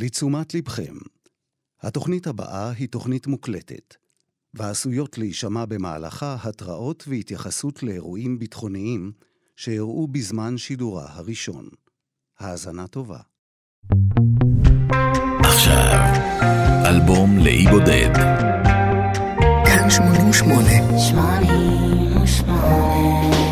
לתשומת לבכם, התוכנית הבאה היא תוכנית מוקלטת, ועשויות להישמע במהלכה התראות והתייחסות לאירועים ביטחוניים שאירעו בזמן שידורה הראשון. האזנה טובה. עכשיו, אלבום לאי בודד. כאן 88. 88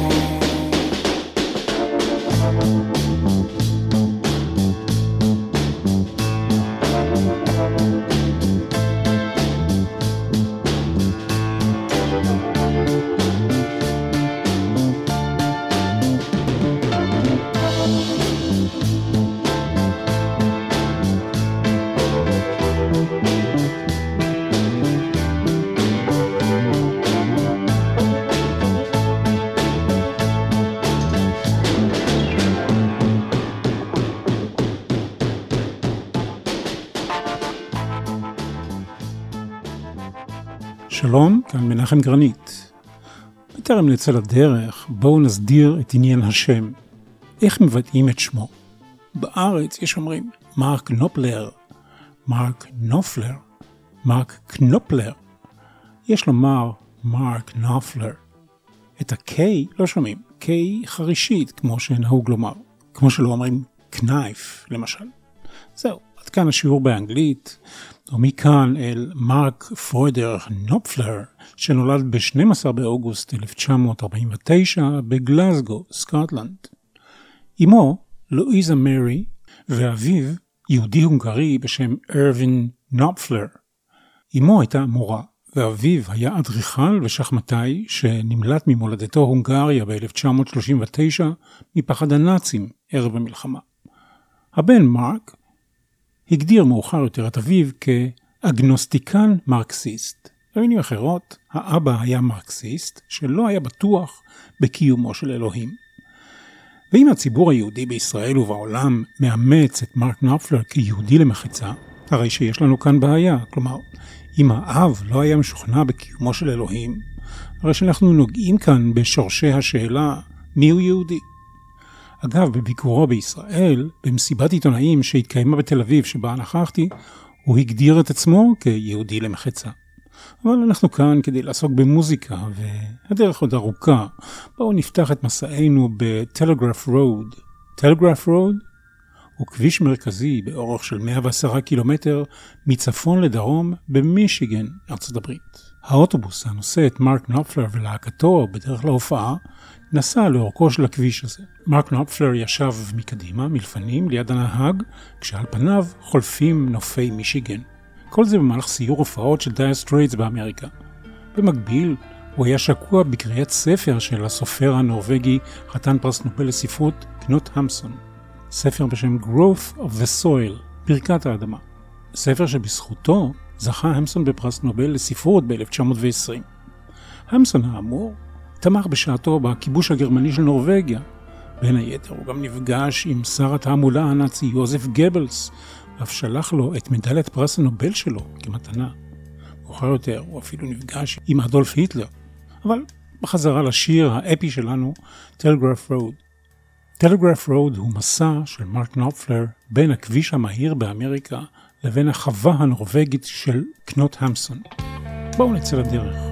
מנחם גרנית. בטרם נצא לדרך, בואו נסדיר את עניין השם. איך מבטאים את שמו? בארץ יש אומרים מרק נופלר, מרק נופלר, מרק קנופלר. יש לומר מרק נופלר. את ה-K לא שומעים, K חרישית, כמו שנהוג לומר, כמו שלא אומרים כנייף, למשל. זהו, עד כאן השיעור באנגלית. ומכאן אל מרק פרוידר נופפלר, שנולד ב-12 באוגוסט 1949 בגלזגו, סקוטלנד. אמו, לואיזה מרי, ואביו, יהודי הונגרי בשם ארווין נופפלר. אמו הייתה מורה, ואביו היה אדריכל ושחמטאי שנמלט ממולדתו הונגריה ב-1939 מפחד הנאצים ערב המלחמה. הבן מרק הגדיר מאוחר יותר את אביו כאגנוסטיקן מרקסיסט. במילים אחרות, האבא היה מרקסיסט שלא היה בטוח בקיומו של אלוהים. ואם הציבור היהודי בישראל ובעולם מאמץ את מרק נופלר כיהודי למחצה, הרי שיש לנו כאן בעיה. כלומר, אם האב לא היה משוכנע בקיומו של אלוהים, הרי שאנחנו נוגעים כאן בשורשי השאלה מיהו יהודי. אגב, בביקורו בישראל, במסיבת עיתונאים שהתקיימה בתל אביב שבה נכחתי, הוא הגדיר את עצמו כיהודי למחצה. אבל אנחנו כאן כדי לעסוק במוזיקה, והדרך עוד ארוכה. בואו נפתח את מסענו בטלגרף רוד. טלגרף רוד הוא כביש מרכזי באורך של 110 קילומטר מצפון לדרום במישיגן, ארצות הברית. האוטובוס הנושא את מרק נופלר ולהקתו בדרך להופעה נסע לאורכו של הכביש הזה. מרק נופפלר ישב מקדימה, מלפנים, ליד הנהג, כשעל פניו חולפים נופי מישיגן. כל זה במהלך סיור הופעות של דייר סטרייטס באמריקה. במקביל, הוא היה שקוע בקריאת ספר של הסופר הנורבגי, חתן פרס נובל לספרות, קנוט המסון. ספר בשם Growth of the Soil, ברכת האדמה. ספר שבזכותו זכה המסון בפרס נובל לספרות ב-1920. המסון האמור תמך בשעתו בכיבוש הגרמני של נורבגיה. בין היתר הוא גם נפגש עם שר התעמולה הנאצי יוזף גבלס, ואף שלח לו את מדליית פרס הנובל שלו כמתנה. מאוחר יותר הוא אפילו נפגש עם אדולף היטלר. אבל בחזרה לשיר האפי שלנו, טלגרף רוד. טלגרף רוד הוא מסע של מרק נופלר בין הכביש המהיר באמריקה לבין החווה הנורבגית של קנוט המסון. בואו נצא לדרך.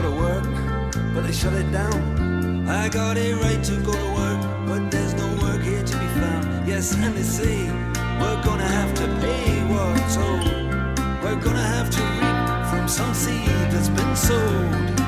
go to work, but they shut it down. I got a right to go to work, but there's no work here to be found. Yes, and they say we're gonna have to pay what's owed. We're gonna have to reap from some seed that's been sowed.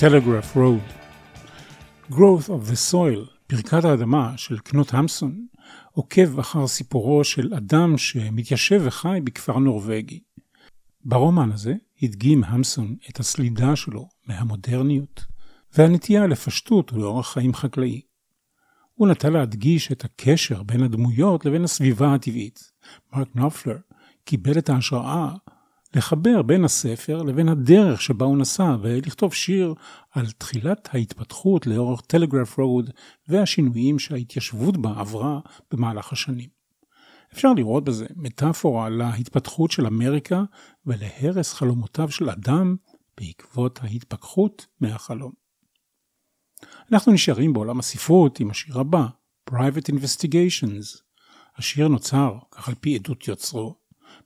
Telegraph Road. Growth of the Soil, ברכת האדמה של קנות המסון, עוקב אחר סיפורו של אדם שמתיישב וחי בכפר נורבגי. ברומן הזה הדגים המסון את הסלידה שלו מהמודרניות והנטייה לפשטות ולאורח חיים חקלאי. הוא נטה להדגיש את הקשר בין הדמויות לבין הסביבה הטבעית. מרק נופלר קיבל את ההשראה לחבר בין הספר לבין הדרך שבה הוא נסע ולכתוב שיר על תחילת ההתפתחות לאורך טלגרף רוד והשינויים שההתיישבות בה עברה במהלך השנים. אפשר לראות בזה מטאפורה להתפתחות של אמריקה ולהרס חלומותיו של אדם בעקבות ההתפכחות מהחלום. אנחנו נשארים בעולם הספרות עם השיר הבא, Private Investigations. השיר נוצר, כך על פי עדות יוצרו,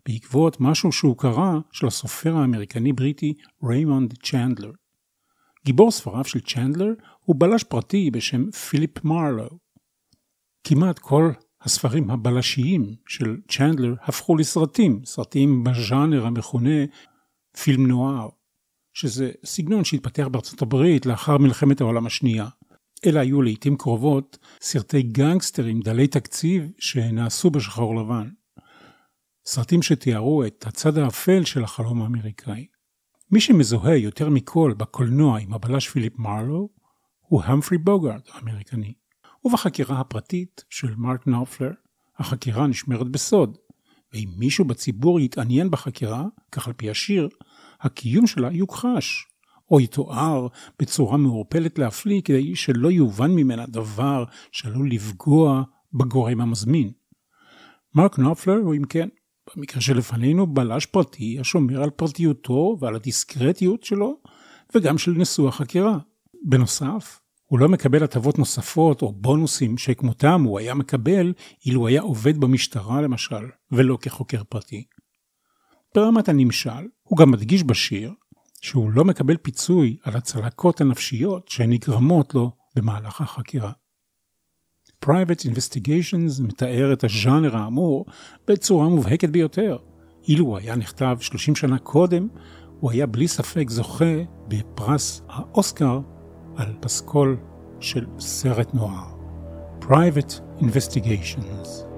בעקבות משהו שהוא קרא של הסופר האמריקני-בריטי ריימונד צ'נדלר. גיבור ספריו של צ'נדלר הוא בלש פרטי בשם פיליפ מרלו. כמעט כל הספרים הבלשיים של צ'נדלר הפכו לסרטים, סרטים בז'אנר המכונה פילם נואר, שזה סגנון שהתפתח בארצות הברית לאחר מלחמת העולם השנייה. אלה היו לעיתים קרובות סרטי גנגסטרים דלי תקציב שנעשו בשחור לבן. סרטים שתיארו את הצד האפל של החלום האמריקאי. מי שמזוהה יותר מכל בקולנוע עם הבלש פיליפ מרלו הוא המפרי בוגארד האמריקני. ובחקירה הפרטית של מרק נופלר, החקירה נשמרת בסוד, ואם מישהו בציבור יתעניין בחקירה, כך על פי השיר, הקיום שלה יוכחש, או יתואר בצורה מעורפלת להפליא כדי שלא יובן ממנה דבר שעלול לפגוע בגורם המזמין. מרק נופלר הוא אם כן במקרה שלפנינו בלש פרטי השומר על פרטיותו ועל הדיסקרטיות שלו וגם של נשוא החקירה. בנוסף, הוא לא מקבל הטבות נוספות או בונוסים שכמותם הוא היה מקבל אילו היה עובד במשטרה למשל, ולא כחוקר פרטי. ברמת הנמשל, הוא גם מדגיש בשיר שהוא לא מקבל פיצוי על הצלקות הנפשיות שנגרמות לו במהלך החקירה. Private Investigations מתאר את הז'אנר האמור בצורה מובהקת ביותר. אילו הוא היה נכתב 30 שנה קודם, הוא היה בלי ספק זוכה בפרס האוסקר על פסקול של סרט נוער. Private Investigations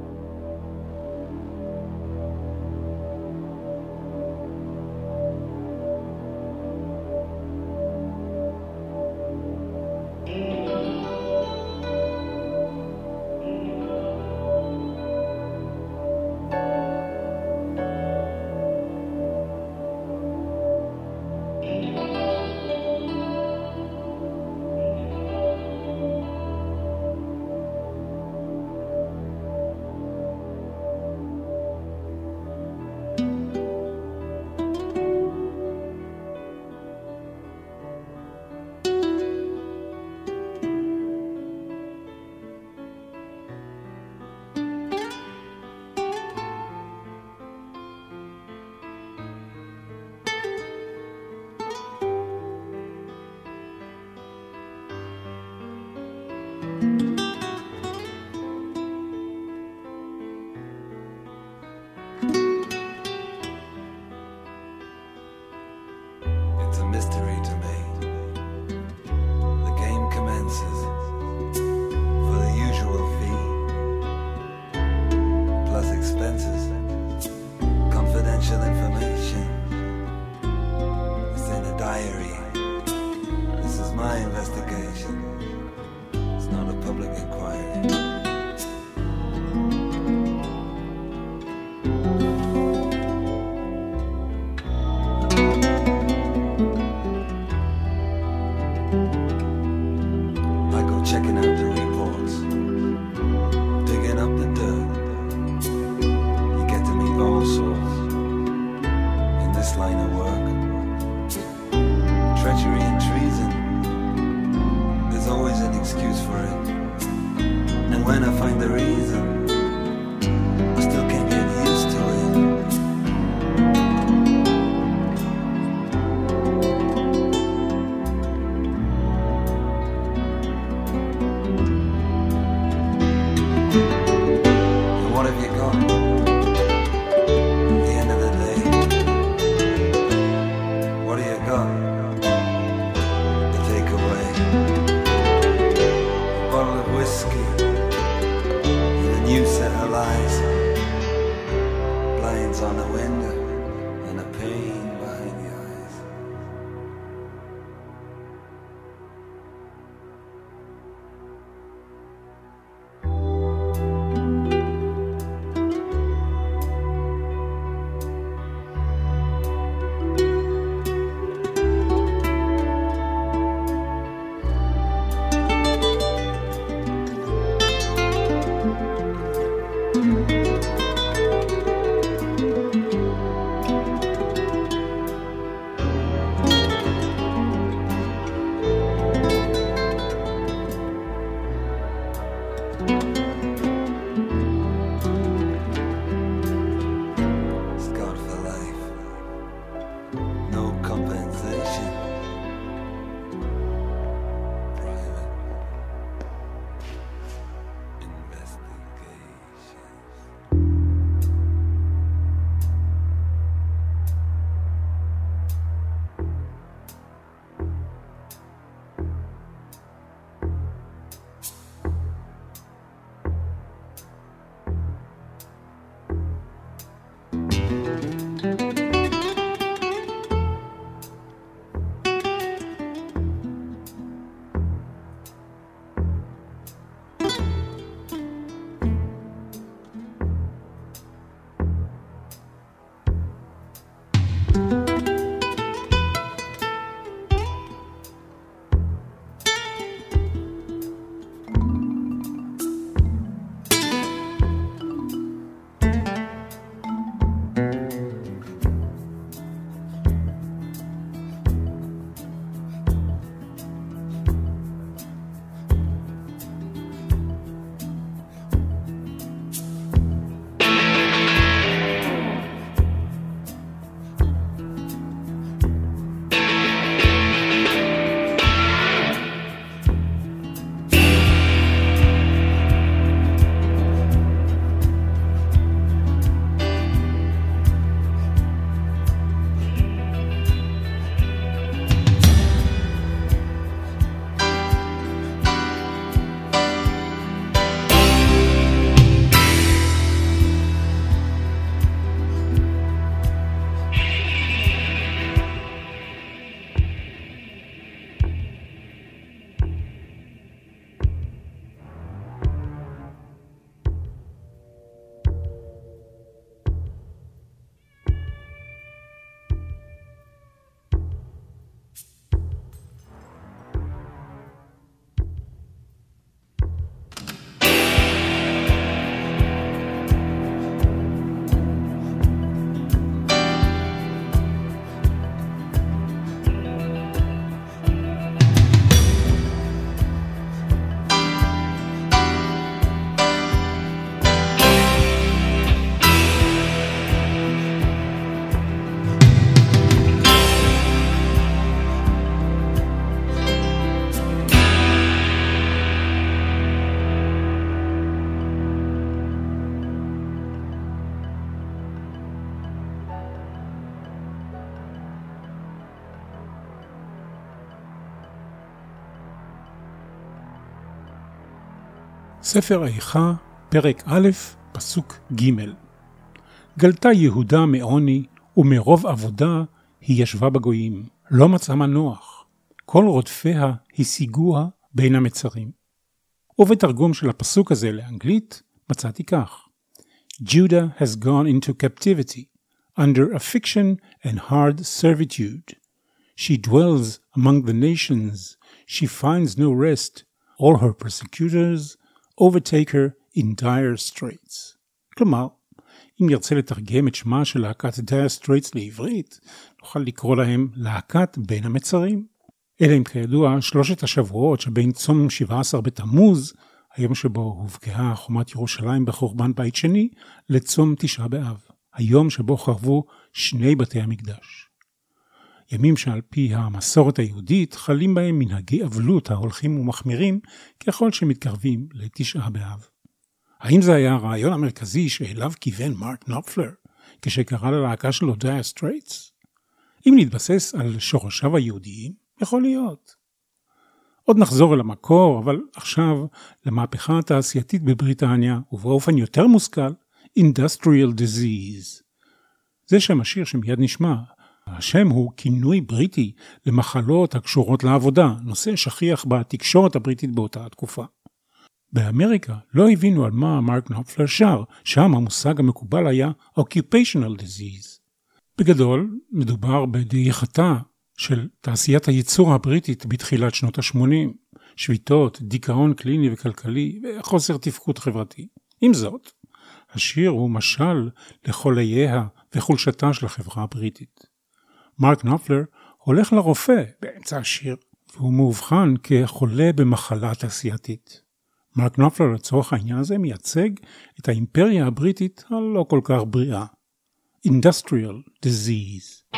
ספר איכה, פרק א', פסוק ג' גלתה יהודה מעוני, ומרוב עבודה היא ישבה בגויים. לא מצאה מנוח. כל רודפיה השיגוה בין המצרים. ובתרגום של הפסוק הזה לאנגלית מצאתי כך: Judah has gone into captivity, under affliction and hard servitude. She dwells among the nations, she finds no rest, all her persecutors overtake her in dire straits. כלומר, אם נרצה לתרגם את שמה של להקת dire straits לעברית, נוכל לקרוא להם להקת בין המצרים. אלה הם כידוע שלושת השבועות שבין צום 17 בתמוז, היום שבו הובקעה חומת ירושלים בחורבן בית שני, לצום תשעה באב, היום שבו חרבו שני בתי המקדש. ימים שעל פי המסורת היהודית חלים בהם מנהגי אבלות ההולכים ומחמירים ככל שמתקרבים לתשעה באב. האם זה היה הרעיון המרכזי שאליו כיוון מרק נופלר כשקרא ללהקה שלו Dire Straits? אם נתבסס על שורשיו היהודיים, יכול להיות. עוד נחזור אל המקור, אבל עכשיו למהפכה התעשייתית בבריטניה, ובאופן יותר מושכל, Industrial Disease. זה שם השיר שמיד נשמע, השם הוא כינוי בריטי למחלות הקשורות לעבודה, נושא שכיח בתקשורת הבריטית באותה התקופה. באמריקה לא הבינו על מה מרק נופלר שר, שם המושג המקובל היה occupational disease. בגדול, מדובר בדעיכתה של תעשיית הייצור הבריטית בתחילת שנות ה-80, שביתות, דיכאון קליני וכלכלי וחוסר תפקוד חברתי. עם זאת, השיר הוא משל לחולייה וחולשתה של החברה הבריטית. מרק נפלר, הולך לרופא באמצע השיר, והוא מאובחן כחולה במחלה תעשייתית. מרק נפלר לצורך העניין הזה מייצג את האימפריה הבריטית הלא כל כך בריאה. Industrial Disease.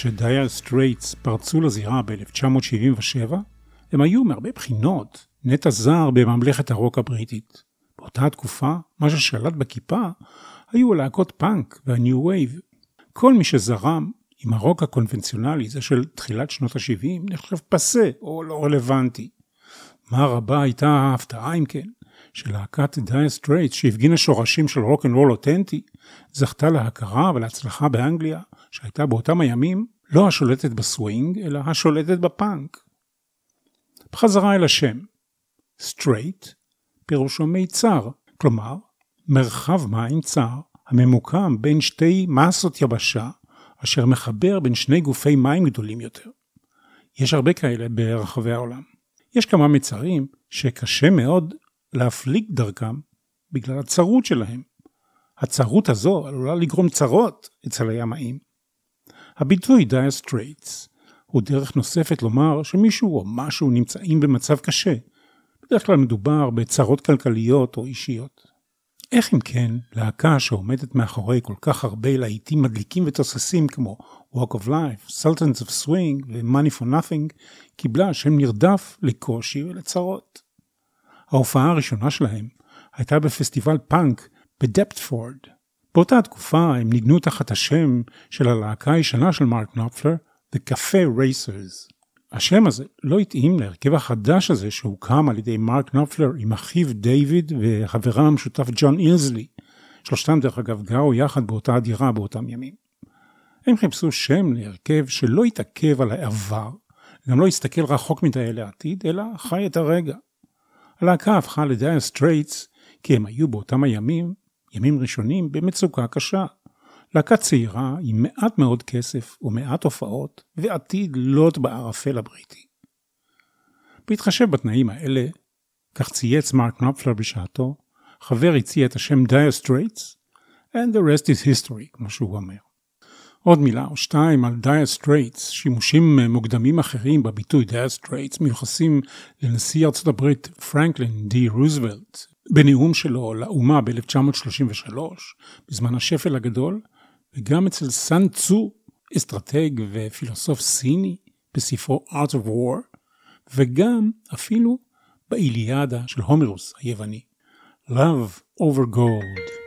כש-Dire Straits פרצו לזירה ב-1977, הם היו מהרבה בחינות נטע זר בממלכת הרוק הבריטית. באותה תקופה, מה ששלט בכיפה היו להקות פאנק וה-New Wave. כל מי שזרם עם הרוק הקונבנציונלי, זה של תחילת שנות ה-70, נחשב פסה או לא רלוונטי. מה רבה הייתה ההפתעה אם כן, שלהקת Dire Straits שהפגינה שורשים של רוק אנד רול אותנטי, זכתה להכרה ולהצלחה באנגליה, שהייתה באותם הימים לא השולטת בסווינג, אלא השולטת בפאנק. בחזרה אל השם, Strait, פירושו מיצר, כלומר, מרחב מים צר הממוקם בין שתי מסות יבשה, אשר מחבר בין שני גופי מים גדולים יותר. יש הרבה כאלה ברחבי העולם. יש כמה מצרים שקשה מאוד להפליג דרכם בגלל הצרות שלהם. הצרות הזו עלולה לגרום צרות אצל הימאים. הביטוי dire straits הוא דרך נוספת לומר שמישהו או משהו נמצאים במצב קשה. בדרך כלל מדובר בצרות כלכליות או אישיות. איך אם כן להקה שעומדת מאחורי כל כך הרבה להיטים מדליקים ותוססים כמו Walk of Life, Sultans of Swing ו-Money for Nothing קיבלה שם נרדף לקושי ולצרות. ההופעה הראשונה שלהם הייתה בפסטיבל פאנק בדפטפורד. באותה תקופה הם ניגנו תחת השם של הלהקה הישנה של מרק נופלר, The Cafe Racers. השם הזה לא התאים להרכב החדש הזה שהוקם על ידי מרק נופלר עם אחיו דיוויד וחברם המשותף ג'ון אילזלי. שלושתם דרך אגב גרו יחד באותה דירה באותם ימים. הם חיפשו שם להרכב שלא התעכב על העבר, גם לא הסתכל רחוק מדי אל העתיד, אלא חי את הרגע. הלהקה הפכה ל-Dire Straits כי הם היו באותם הימים, ימים ראשונים, במצוקה קשה. להקה צעירה עם מעט מאוד כסף ומעט הופעות ועתיד לוט בערפל הבריטי. בהתחשב בתנאים האלה, כך צייץ מרק נופלר בשעתו, חבר הציע את השם Dire Straits, and the rest is history, כמו שהוא אומר. עוד מילה או שתיים על Dire Straits, שימושים מוקדמים אחרים בביטוי Dire Straits מיוחסים לנשיא ארצות הברית פרנקלין די רוזוולט, בנאום שלו לאומה ב-1933, בזמן השפל הגדול, וגם אצל סן צו, אסטרטג ופילוסוף סיני, בספרו Art of War, וגם אפילו באיליאדה של הומרוס היווני. Love over gold.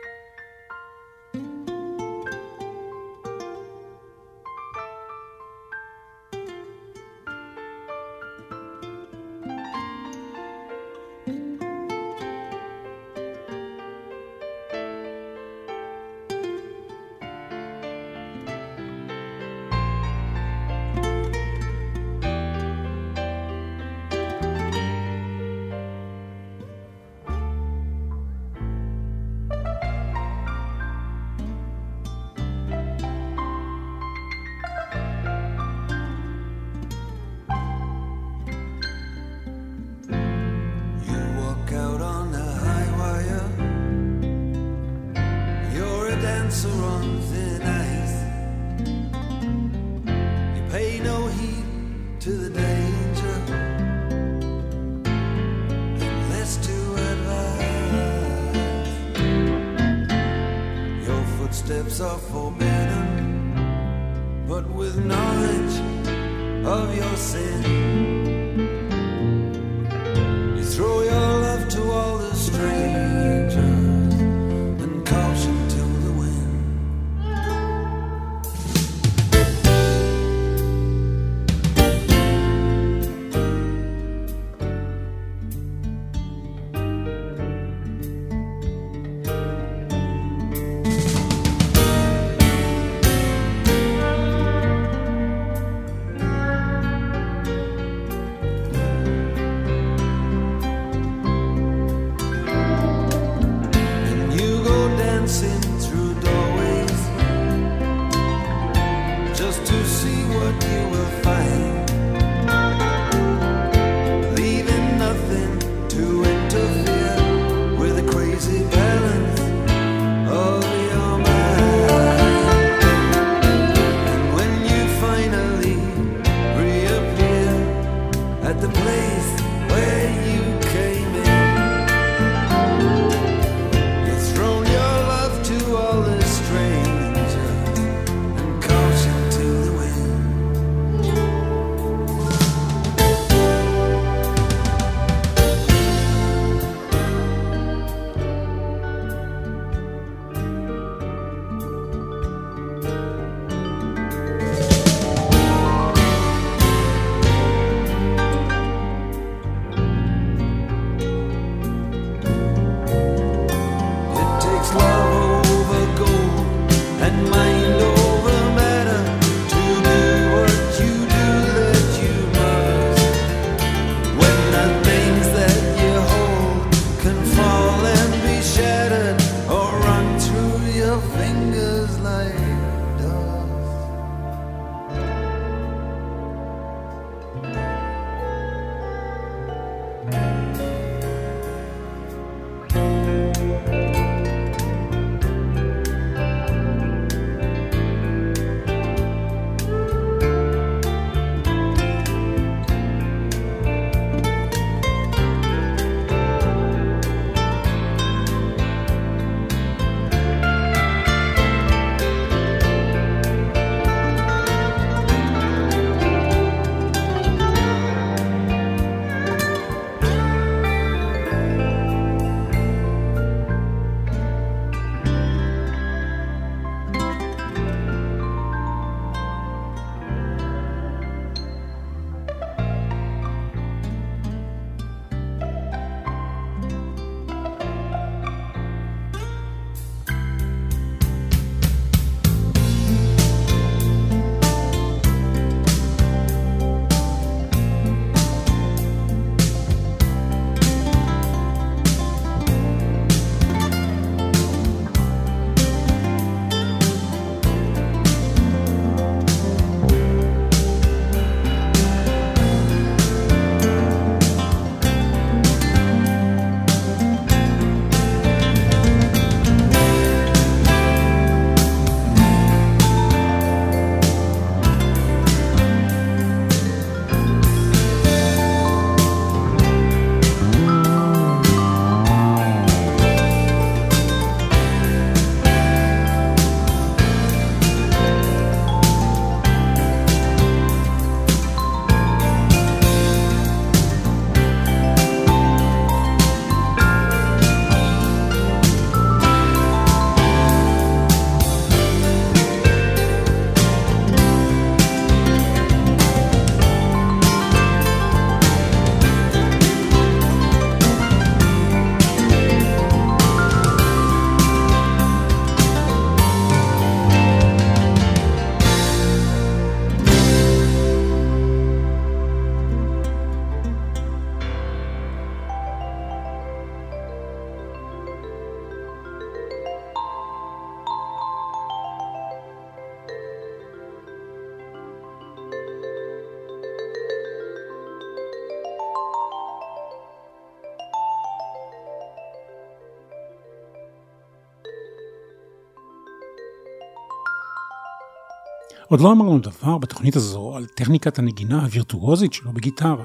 עוד לא אמרנו דבר בתוכנית הזו על טכניקת הנגינה הווירטואוזית שלו בגיטרה.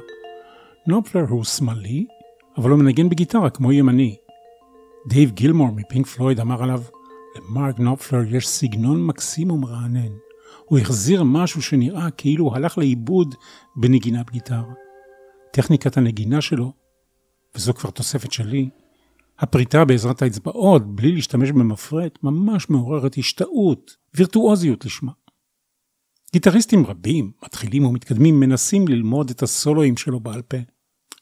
נופלר הוא שמאלי, אבל הוא מנגן בגיטרה כמו ימני. דייב גילמור מ-Pink Floyd אמר עליו, למרק נופלר יש סגנון מקסים ומרענן. הוא החזיר משהו שנראה כאילו הוא הלך לאיבוד בנגינה בגיטרה. טכניקת הנגינה שלו, וזו כבר תוספת שלי, הפריטה בעזרת האצבעות, בלי להשתמש במפרט, ממש מעוררת השתאות, וירטואוזיות לשמה. גיטריסטים רבים, מתחילים ומתקדמים, מנסים ללמוד את הסולואים שלו בעל פה.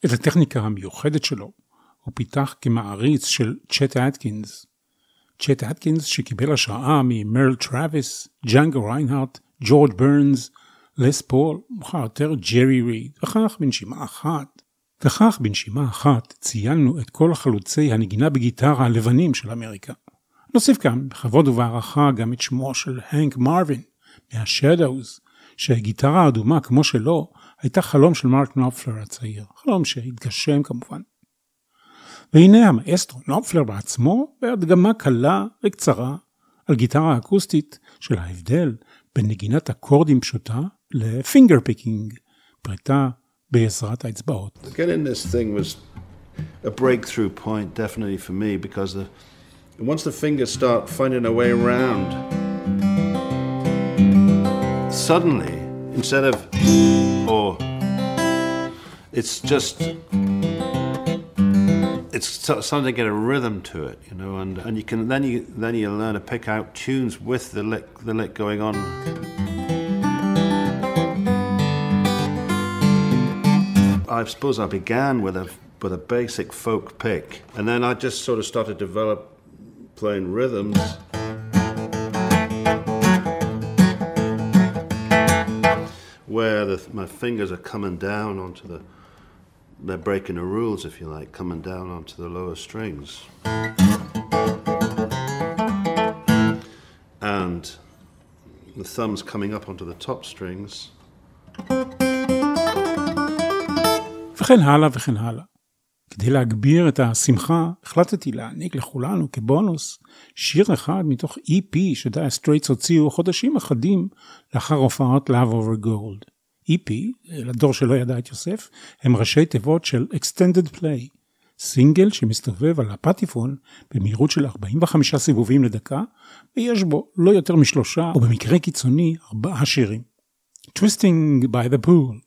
את הטכניקה המיוחדת שלו הוא פיתח כמעריץ של צ'ט אטקינס. צ'ט אטקינס שקיבל השראה ממרל טראביס, ג'אנגו ריינהארט, ג'ורג' ברנס, לס פול, מאוחר יותר ג'רי ריד, וכך בנשימה אחת. וכך בנשימה אחת ציינו את כל חלוצי הנגינה בגיטרה הלבנים של אמריקה. נוסיף כאן בכבוד ובהערכה גם את שמו של הנק מרווין מה-Shadows, שהגיטרה האדומה כמו שלו הייתה חלום של מרק נופלר הצעיר, חלום שהתגשם כמובן. והנה המאסטרו נופלר בעצמו בהדגמה קלה וקצרה על גיטרה אקוסטית של ההבדל בין נגינת אקורדים פשוטה ל-finger picking, פריטה בעזרת האצבעות. A breakthrough point, definitely for me, because the, once the fingers start finding a way around, suddenly, instead of or, it's just it's to get a rhythm to it, you know, and, and you can then you then you learn to pick out tunes with the lick the lick going on. I suppose I began with a with a basic folk pick, and then I just sort of started to develop playing rhythms. Where the, my fingers are coming down onto the, they're breaking the rules, if you like, coming down onto the lower strings. And the thumbs coming up onto the top strings. וכן הלאה וכן הלאה. כדי להגביר את השמחה, החלטתי להעניק לכולנו כבונוס שיר אחד מתוך EP ש-Dire Straits הוציאו חודשים אחדים לאחר הופעת Love Over Gold. EP, לדור שלא ידע את יוסף, הם ראשי תיבות של Extended Play, סינגל שמסתובב על הפטיפון במהירות של 45 סיבובים לדקה, ויש בו לא יותר משלושה, או במקרה קיצוני, ארבעה שירים. Twisting by the Pool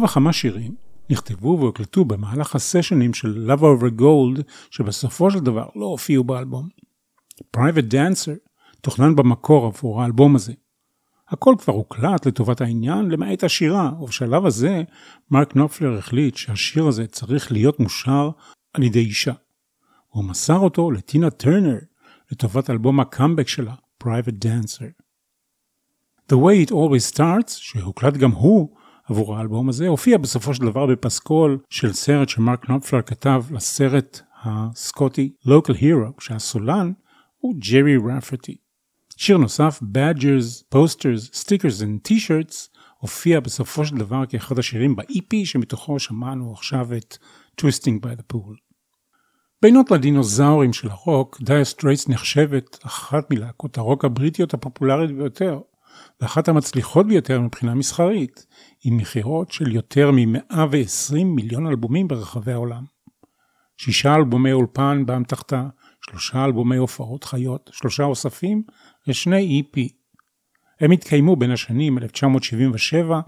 כמה וכמה שירים נכתבו והוקלטו במהלך הסשנים של Love Over Gold, שבסופו של דבר לא הופיעו באלבום. Private Dancer תוכנן במקור עבור האלבום הזה. הכל כבר הוקלט לטובת העניין, למעט השירה, ובשלב הזה מרק נופלר החליט שהשיר הזה צריך להיות מושר על ידי אישה. הוא מסר אותו לטינה טרנר לטובת אלבום הקאמבק שלה, Private Dancer. The Way It Always Starts, שהוקלט גם הוא עבור האלבום הזה, הופיע בסופו של דבר בפסקול של סרט שמרק נופלר כתב לסרט הסקוטי Local Hero, שהסולן הוא ג'רי רפרטי. שיר נוסף, Badgers, Posters, Stickers and T-shirts, הופיע בסופו של דבר כאחד השירים ב-EP שמתוכו שמענו עכשיו את Twisting by the Pool. בינות לדינוזאורים של הרוק, Dire Straits נחשבת אחת מלהקות הרוק הבריטיות הפופולרית ביותר, ואחת המצליחות ביותר מבחינה מסחרית, עם מכירות של יותר מ-120 מיליון אלבומים ברחבי העולם. שישה אלבומי אולפן באמתחתה, שלושה אלבומי הופעות חיות, שלושה אוספים ושני EP. הם התקיימו בין השנים 1977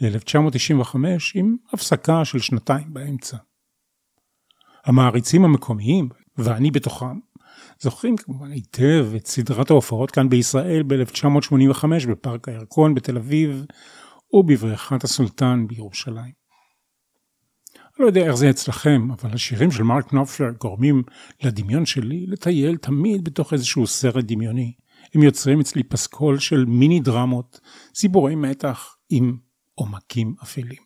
ל-1995 עם הפסקה של שנתיים באמצע. המעריצים המקומיים, ואני בתוכם, זוכרים כמובן היטב את סדרת ההופעות כאן בישראל ב-1985 בפארק הירקון בתל אביב ובבריכת הסולטן בירושלים. אני לא יודע איך זה אצלכם, אבל השירים של מרק נופלר גורמים לדמיון שלי לטייל תמיד בתוך איזשהו סרט דמיוני. הם יוצרים אצלי פסקול של מיני דרמות, סיפורי מתח עם עומקים אפלים.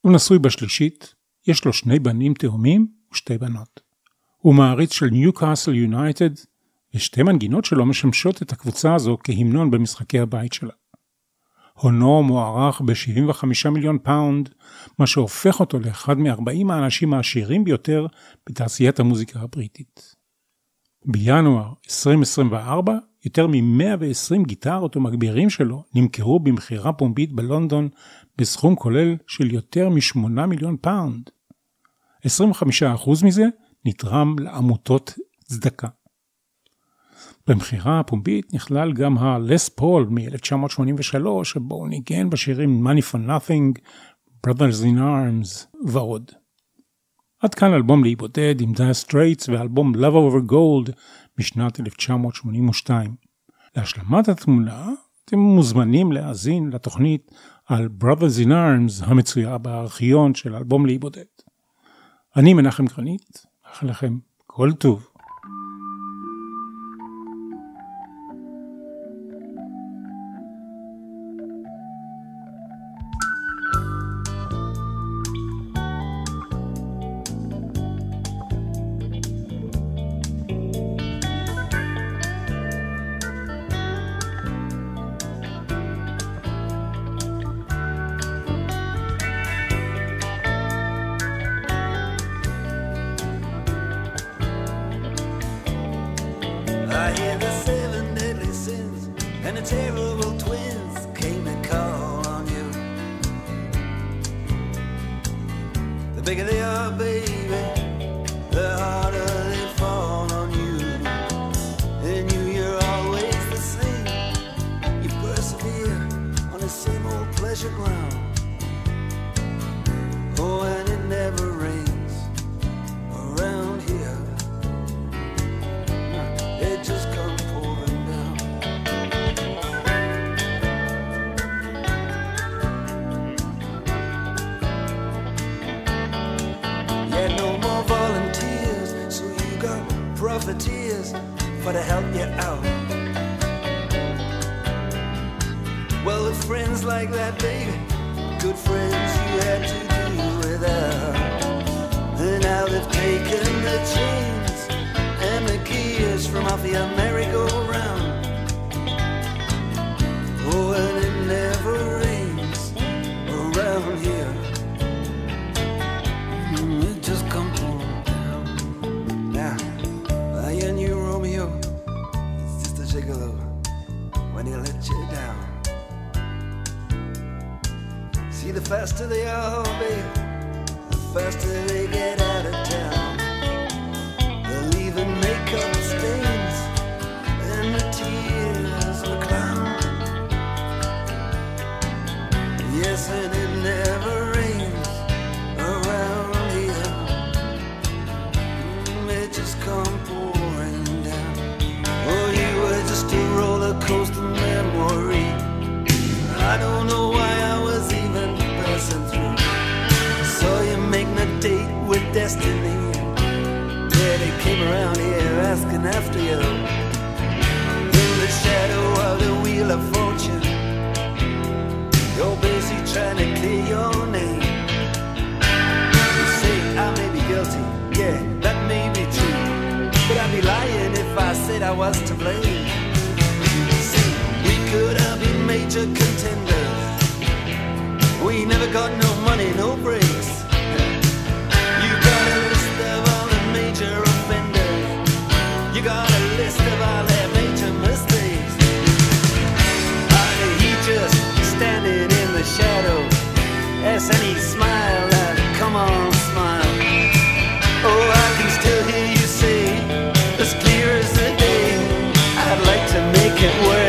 הוא נשוי בשלישית, יש לו שני בנים תאומים ושתי בנות. הוא מעריץ של ניוקאסל יונייטד, ושתי מנגינות שלו משמשות את הקבוצה הזו כהמנון במשחקי הבית שלה. הונו מוערך ב-75 מיליון פאונד, מה שהופך אותו לאחד מ-40 האנשים העשירים ביותר בתעשיית המוזיקה הבריטית. בינואר 2024, יותר מ-120 גיטרות ומגבירים שלו נמכרו במכירה פומבית בלונדון בסכום כולל של יותר מ-8 מיליון פאונד. 25% מזה נתרם לעמותות צדקה. במכירה הפומבית נכלל גם ה- Les Paul מ-1983, שבו הוא ניגן בשירים Money for Nothing, Brothers in Arms ועוד. עד כאן אלבום לאי בודד עם Dire Straits ואלבום Love Over Gold משנת 1982. להשלמת התמונה, אתם מוזמנים להאזין לתוכנית על Brothers in Arms המצויה בארכיון של אלבום לאי בודד. אני מנחם גרנית, מאחל לכם כל טוב. profiteers for to help you out. Well, with friends like that, baby, good friends you had to do without. And now they've taken the chains and the gears from off your merry-go-round. Oh, and it never rains around here. faster they are, babe, the faster they get out. in the shadow of the wheel of fortune. You're busy trying to clear your name. You say I may be guilty, yeah, that may be true, but I'd be lying if I said I was to blame. See, we could have been major contenders. We never got no money, no bread. get away.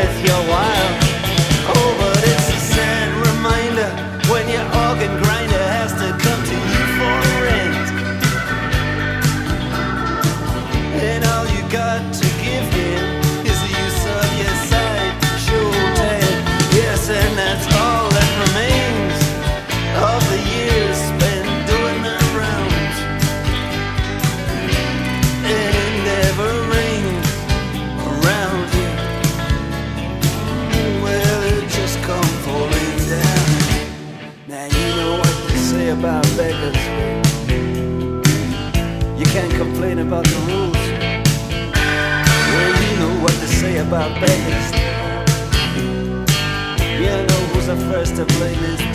best. You know who's the first to blame is.